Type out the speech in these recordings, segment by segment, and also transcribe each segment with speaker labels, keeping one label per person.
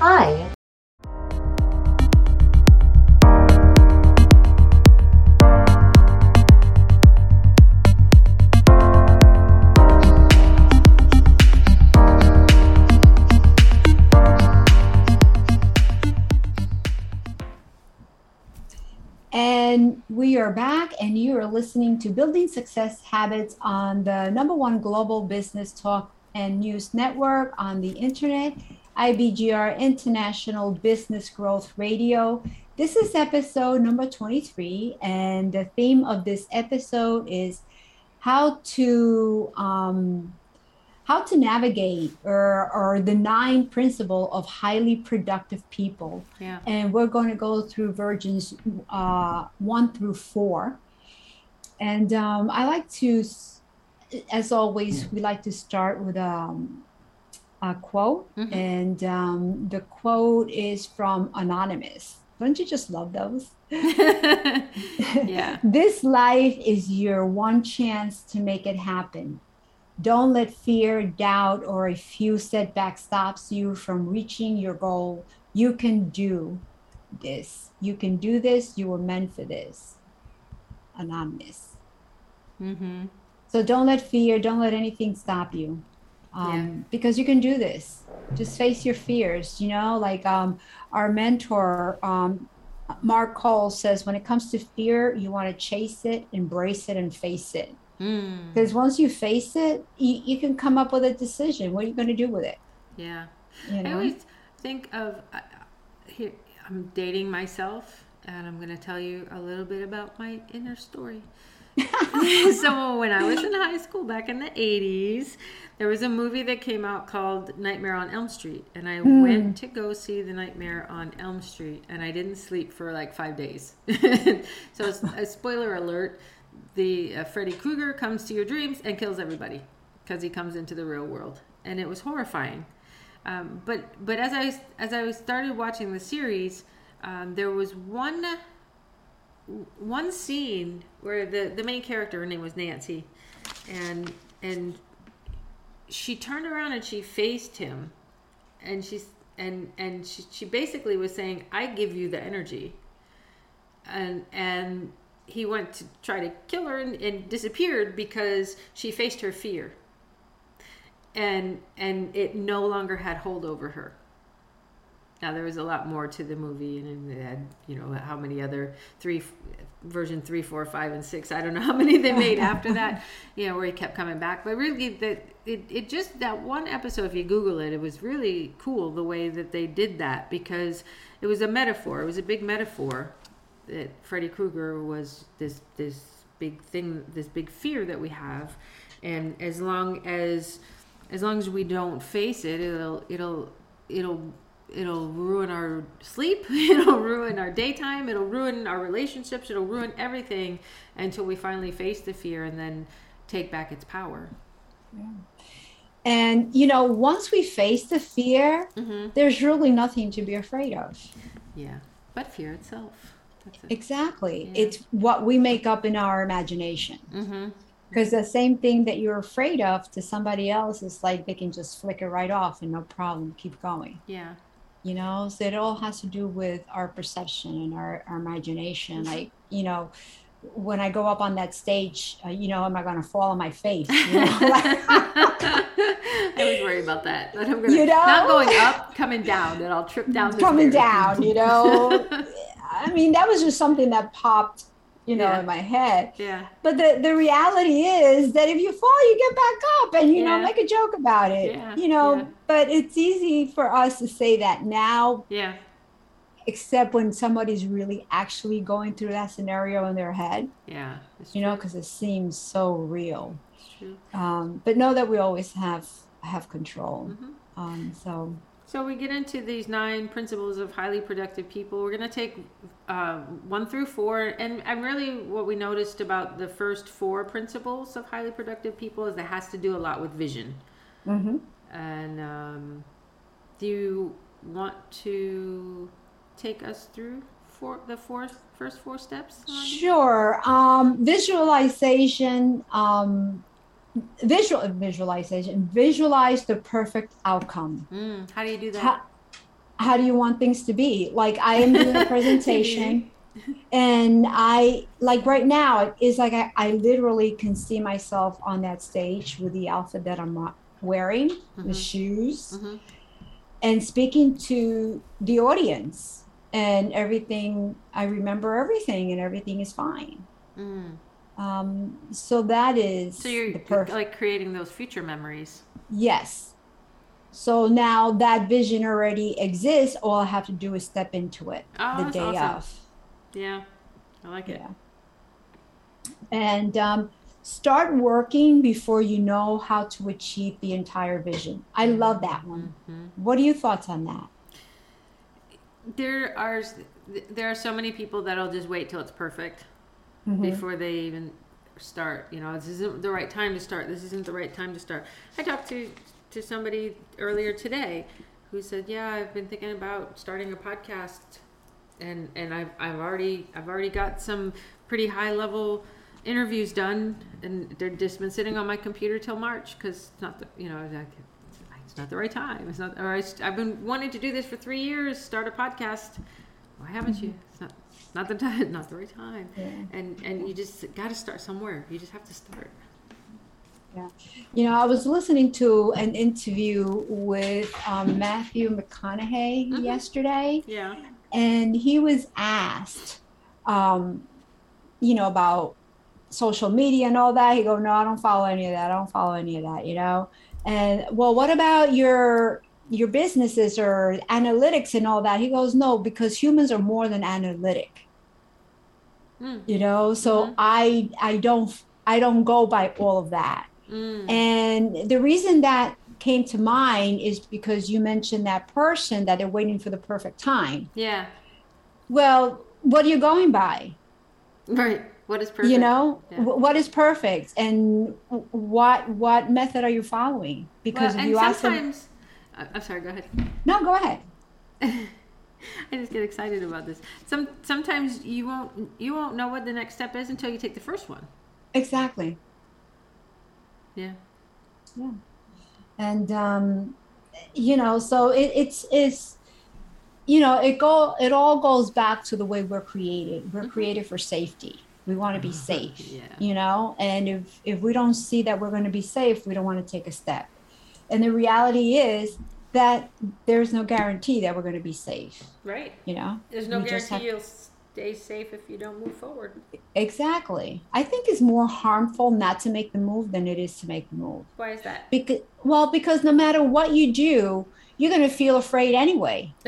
Speaker 1: Hi,
Speaker 2: And we are back, and you are listening to Building Success Habits on the number one global business talk and news network on the internet, IBGR International Business Growth Radio. This is episode number 23, and the theme of this episode is how to um, how to navigate or, or the nine principle of highly productive people.
Speaker 3: Yeah.
Speaker 2: And we're going to go through versions uh, one through four. And um, I like to, as always, we like to start with um, a quote.
Speaker 3: Mhm.
Speaker 2: And um, the quote is from Anonymous. Don't you just love those?
Speaker 3: yeah.
Speaker 2: This life is your one chance to make it happen. Don't let fear, doubt, or a few setbacks stops you from reaching your goal. You can do this. You can do this. You were meant for this. Anonymous.
Speaker 3: Mm-hmm.
Speaker 2: So don't let fear, don't let anything stop you. Um,
Speaker 3: Yeah.
Speaker 2: Because you can do this. Just face your fears. You know, like um, our mentor, um, Mark Cole says, when it comes to fear, you want to chase it, embrace it, and face it.
Speaker 3: Mm.
Speaker 2: Because once you face it, you, you can come up with a decision. What are you going to do with it?
Speaker 3: Yeah.
Speaker 2: You
Speaker 3: I always think of uh, here. I'm dating myself, and I'm going to tell you a little bit about my inner story. so when I was in high school back in the 80s, there was a movie that came out called Nightmare on Elm Street, and I went to go see the Nightmare on Elm Street, and I didn't sleep for like five days. so, a spoiler alert: the uh, Freddy Krueger comes to your dreams and kills everybody because he comes into the real world, and it was horrifying. Um, but but as I as I started watching the series, um, there was one one scene where the the main character, her name was Nancy, and and she turned around and she faced him, and she's and and she, she basically was saying, "I give you the energy," and and he went to try to kill her and, and disappeared because she faced her fear. And and it no longer had hold over her now there was a lot more to the movie and it had you know how many other three version three four five and six i don't know how many they made after that you know where he kept coming back. But really that it, it just that one episode if you google it it was really cool the way that they did that because it was a metaphor it was a big metaphor that freddy krueger was this this big thing this big fear that we have. And as long as as long as we don't face it it'll it'll it'll it'll ruin our sleep it'll ruin our daytime it'll ruin our relationships it'll ruin everything until we finally face the fear and then take back its power
Speaker 2: And, you know, once we face the fear,
Speaker 3: mm-hmm.
Speaker 2: there's really nothing to be afraid of.
Speaker 3: yeah but fear itself that's it
Speaker 2: Exactly.
Speaker 3: Yeah.
Speaker 2: It's what we make up in our imagination.
Speaker 3: mm-hmm.
Speaker 2: Because the same thing that you're afraid of to somebody else is like they can just flick it right off and no problem, keep going.
Speaker 3: yeah
Speaker 2: You know, so it all has to do with our perception and our, our imagination. Like, you know, when I go up on that stage, uh, you know, am I going to fall on my face? You know?
Speaker 3: I was worried about that. That I'm gonna
Speaker 2: You know?
Speaker 3: not going up, coming down, that I'll trip down.
Speaker 2: coming
Speaker 3: stairs.
Speaker 2: down, you know. I mean, that was just something that popped, you know,
Speaker 3: Yeah.
Speaker 2: in my head.
Speaker 3: yeah,
Speaker 2: But the, the reality is that if you fall, you get back up and, you know, make a joke about it.
Speaker 3: Yeah,
Speaker 2: You know,
Speaker 3: yeah.
Speaker 2: but it's easy for us to say that now,
Speaker 3: yeah,
Speaker 2: except when somebody's really actually going through that scenario in their head,
Speaker 3: yeah.
Speaker 2: You know, because it seems so real. Um, but know that we always have have control.
Speaker 3: Mhm.
Speaker 2: Um, so
Speaker 3: So we get into these nine principles of highly productive people. We're going to take uh, one through four, and and really what we noticed about the first four principles of highly productive people is that has to do a lot with vision.
Speaker 2: mhm.
Speaker 3: And um, do you want to take us through four, the four, first four steps?
Speaker 2: Sure. Um, visualization, um, visual visualization, visualize the perfect outcome.
Speaker 3: Mm, how do you do that?
Speaker 2: Ha- how do you want things to be? Like I am doing a presentation and I like right now it's like I, I literally can see myself on that stage with the outfit that I'm wearing, mm-hmm. the shoes, mm-hmm. and speaking to the audience and everything. I remember everything and everything is fine. Mm. Um, so that is
Speaker 3: so you're perf- like creating those future memories.
Speaker 2: Yes. So now that vision already exists. All I have to do is step into it oh, the day awesome. of.
Speaker 3: Yeah, I like it. Yeah.
Speaker 2: And um, start working before you know how to achieve the entire vision. I love that one. Mm-hmm. What are your thoughts on that?
Speaker 3: There are there are so many people that'll just wait till it's perfect mm-hmm. before they even start. You know, this isn't the right time to start. This isn't the right time to start. I talked to to somebody earlier today who said, "Yeah, I've been thinking about starting a podcast, and and I've I've already I've already got some pretty high level." interviews done and they're just been sitting on my computer till march because it's not the you know it's not the right time it's not or I, i've been wanting to do this for three years start a podcast why haven't mm-hmm. you it's not not the time, not the right time. Yeah. And and you just got to start somewhere. You just have to start.
Speaker 2: Yeah, you know, I was listening to an interview with um, Matthew McConaughey mm-hmm. yesterday.
Speaker 3: Yeah,
Speaker 2: and he was asked, um, you know, about social media and all that. He go, no, I don't follow any of that. I don't follow any of that. You know, and well, what about your your businesses or analytics and all that he goes no because humans are more than analytic mm. you know so mm-hmm. i i don't i don't go by all of that mm. and the reason that came to mind is because you mentioned that person that they're waiting for the perfect time
Speaker 3: yeah
Speaker 2: well what are you going by
Speaker 3: right what is perfect
Speaker 2: you know yeah. what is perfect and what what method are you following because
Speaker 3: well, you ask them I'm sorry. Go ahead.
Speaker 2: No, go ahead.
Speaker 3: I just get excited about this. Some sometimes you won't you won't know what the next step is until you take the first one.
Speaker 2: Exactly.
Speaker 3: Yeah.
Speaker 2: Yeah. And um, you know, so it, it's it's you know it go it all goes back to the way we're created. We're mm-hmm. created for safety. We want to be safe. yeah. You know, and if if we don't see that we're going to be safe, we don't want to take a step. And the reality is that there's no guarantee that we're going to be safe.
Speaker 3: Right.
Speaker 2: You know,
Speaker 3: there's no guarantee have... you'll stay safe if you don't move forward.
Speaker 2: Exactly. I think it's more harmful not to make the move than it is to make the move.
Speaker 3: Why is that?
Speaker 2: Because well, because no matter what you do, you're going to feel afraid anyway.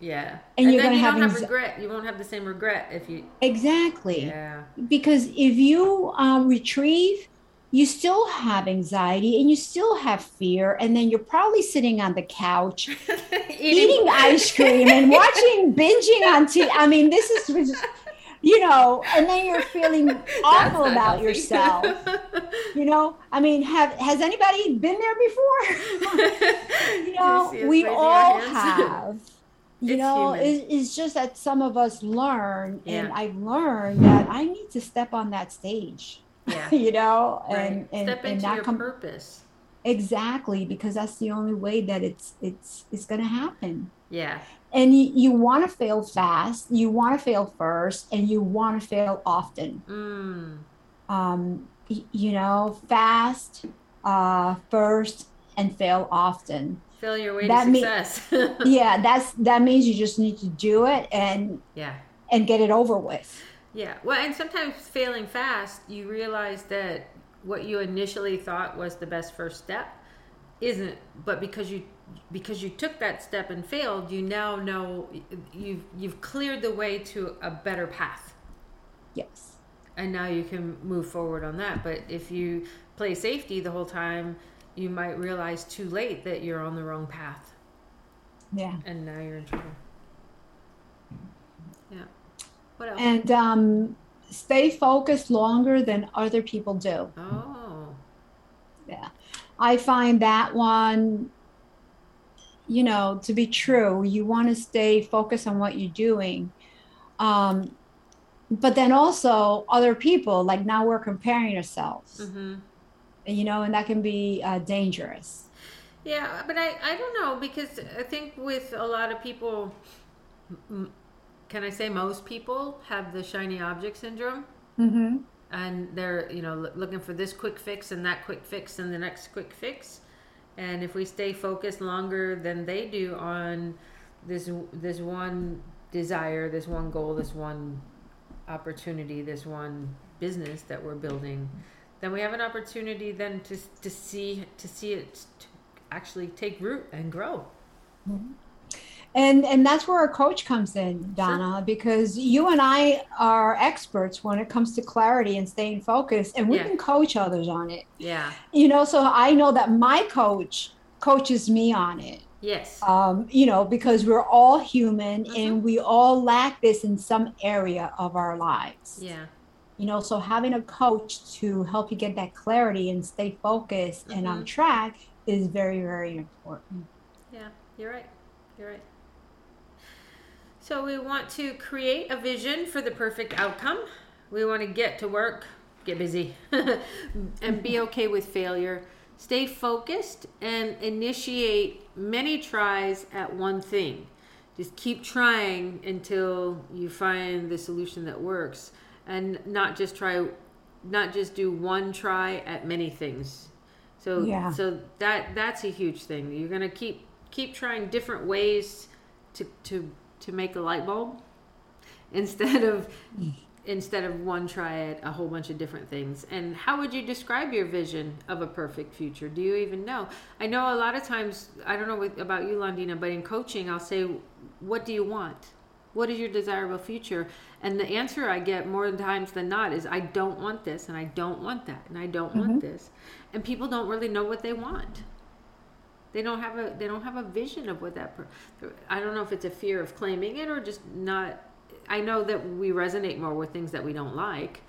Speaker 3: yeah.
Speaker 2: And, and you're going to
Speaker 3: you
Speaker 2: have,
Speaker 3: have regret. You won't have the same regret if you
Speaker 2: Exactly.
Speaker 3: Yeah.
Speaker 2: Because if you um, retrieve you still have anxiety and you still have fear and then you're probably sitting on the couch eating, eating ice cream and watching binging on TV. I mean, this is just, you know, and then you're feeling awful about healthy. yourself. You know, I mean, have has anybody been there before? you know, we all have. You it's know, it, it's just that some of us learn, yeah. and I've learned that I need to step on that stage
Speaker 3: yeah.
Speaker 2: you know,
Speaker 3: right. and, and step into and your com- purpose.
Speaker 2: Exactly, because that's the only way that it's it's it's going to happen.
Speaker 3: Yeah.
Speaker 2: And you, you want to fail fast, you want to fail first, and you want to fail often.
Speaker 3: Mm.
Speaker 2: Um, y- you know, fast, uh, first, and fail often.
Speaker 3: Fail your way that to success.
Speaker 2: yeah, that's that means you just need to do it and
Speaker 3: yeah,
Speaker 2: and get it over with.
Speaker 3: Yeah. Well, and sometimes failing fast, you realize that what you initially thought was the best first step isn't, but because you because you took that step and failed, you now know you've you've cleared the way to a better path.
Speaker 2: Yes.
Speaker 3: And now you can move forward on that. But if you play safety the whole time, you might realize too late that you're on the wrong path.
Speaker 2: Yeah.
Speaker 3: And now you're in trouble. Yeah.
Speaker 2: What else? And um, stay focused longer than other people do.
Speaker 3: Oh.
Speaker 2: Yeah. I find that one, you know, to be true. You want to stay focused on what you're doing. Um, but then also other people, like now we're comparing ourselves. Mm-hmm. You know, and that can be uh, dangerous.
Speaker 3: Yeah, but I, I don't know because I think with a lot of people, can I say most people have the shiny object syndrome?
Speaker 2: Mm-hmm.
Speaker 3: And they're, you know, looking for this quick fix and that quick fix and the next quick fix. And if we stay focused longer than they do on this this one desire, this one goal, this one opportunity, this one business that we're building, then we have an opportunity then to to see to see it to actually take root and grow.
Speaker 2: And and that's where a coach comes in, Donna, because you and I are experts when it comes to clarity and staying focused, and we
Speaker 3: Yeah.
Speaker 2: can coach others on it.
Speaker 3: Yeah.
Speaker 2: You know, so I know that my coach coaches me on it.
Speaker 3: Yes.
Speaker 2: Um, you know, because we're all human
Speaker 3: Mhm.
Speaker 2: and we all lack this in some area of our lives.
Speaker 3: Yeah.
Speaker 2: You know, so having a coach to help you get that clarity and stay focused and on
Speaker 3: Mhm.
Speaker 2: track is very, very important.
Speaker 3: Yeah, you're right. You're right. So we want to create a vision for the perfect outcome. We want to get to work, get busy, and be okay with failure. Stay focused and initiate many tries at one thing. Just keep trying until you find the solution that works and not just try not just do one try at many things. So
Speaker 2: Yeah.
Speaker 3: so that that's a huge thing. You're going to keep keep trying different ways to to to make a light bulb instead of instead of one try at a whole bunch of different things. And how would you describe your vision of a perfect future? Do you even know? I know a lot of times, I don't know with, about you, Londina, but in coaching, I'll say, What do you want? What is your desirable future? And the answer I get more times than not is, I don't want this, and I don't want that, and I don't want mm-hmm. this. And people don't really know what they want they don't have a they don't have a vision of what that per, i don't know if it's a fear of claiming it or just not i know that we resonate more with things that we don't like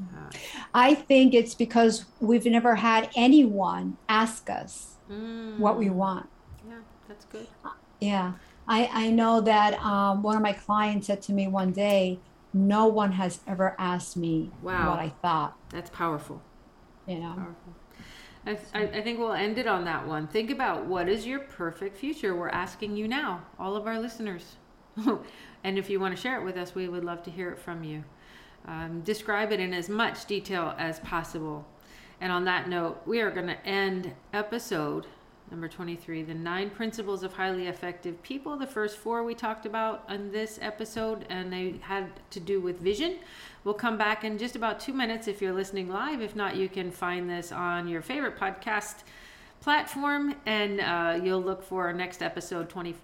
Speaker 3: uh,
Speaker 2: I think it's because we've never had anyone ask us
Speaker 3: mm,
Speaker 2: what we want.
Speaker 3: yeah that's good
Speaker 2: Yeah. I, I know that um, one of my clients said to me one day, no one has ever asked me
Speaker 3: Wow.
Speaker 2: what I thought,
Speaker 3: that's powerful
Speaker 2: you know.
Speaker 3: powerful I, I, think we'll end it on that one. Think about what is your perfect future? We're asking you now all of our listeners. And if you want to share it with us we would love to hear it from you. Um, describe it in as much detail as possible. And on that note we are going to end episode number 23 the nine principles of highly effective people the first four we talked about on this episode and they had to do with vision. We'll come back in just about two minutes if you're listening live. If not you can find this on your favorite podcast platform and uh, you'll look for our next episode 24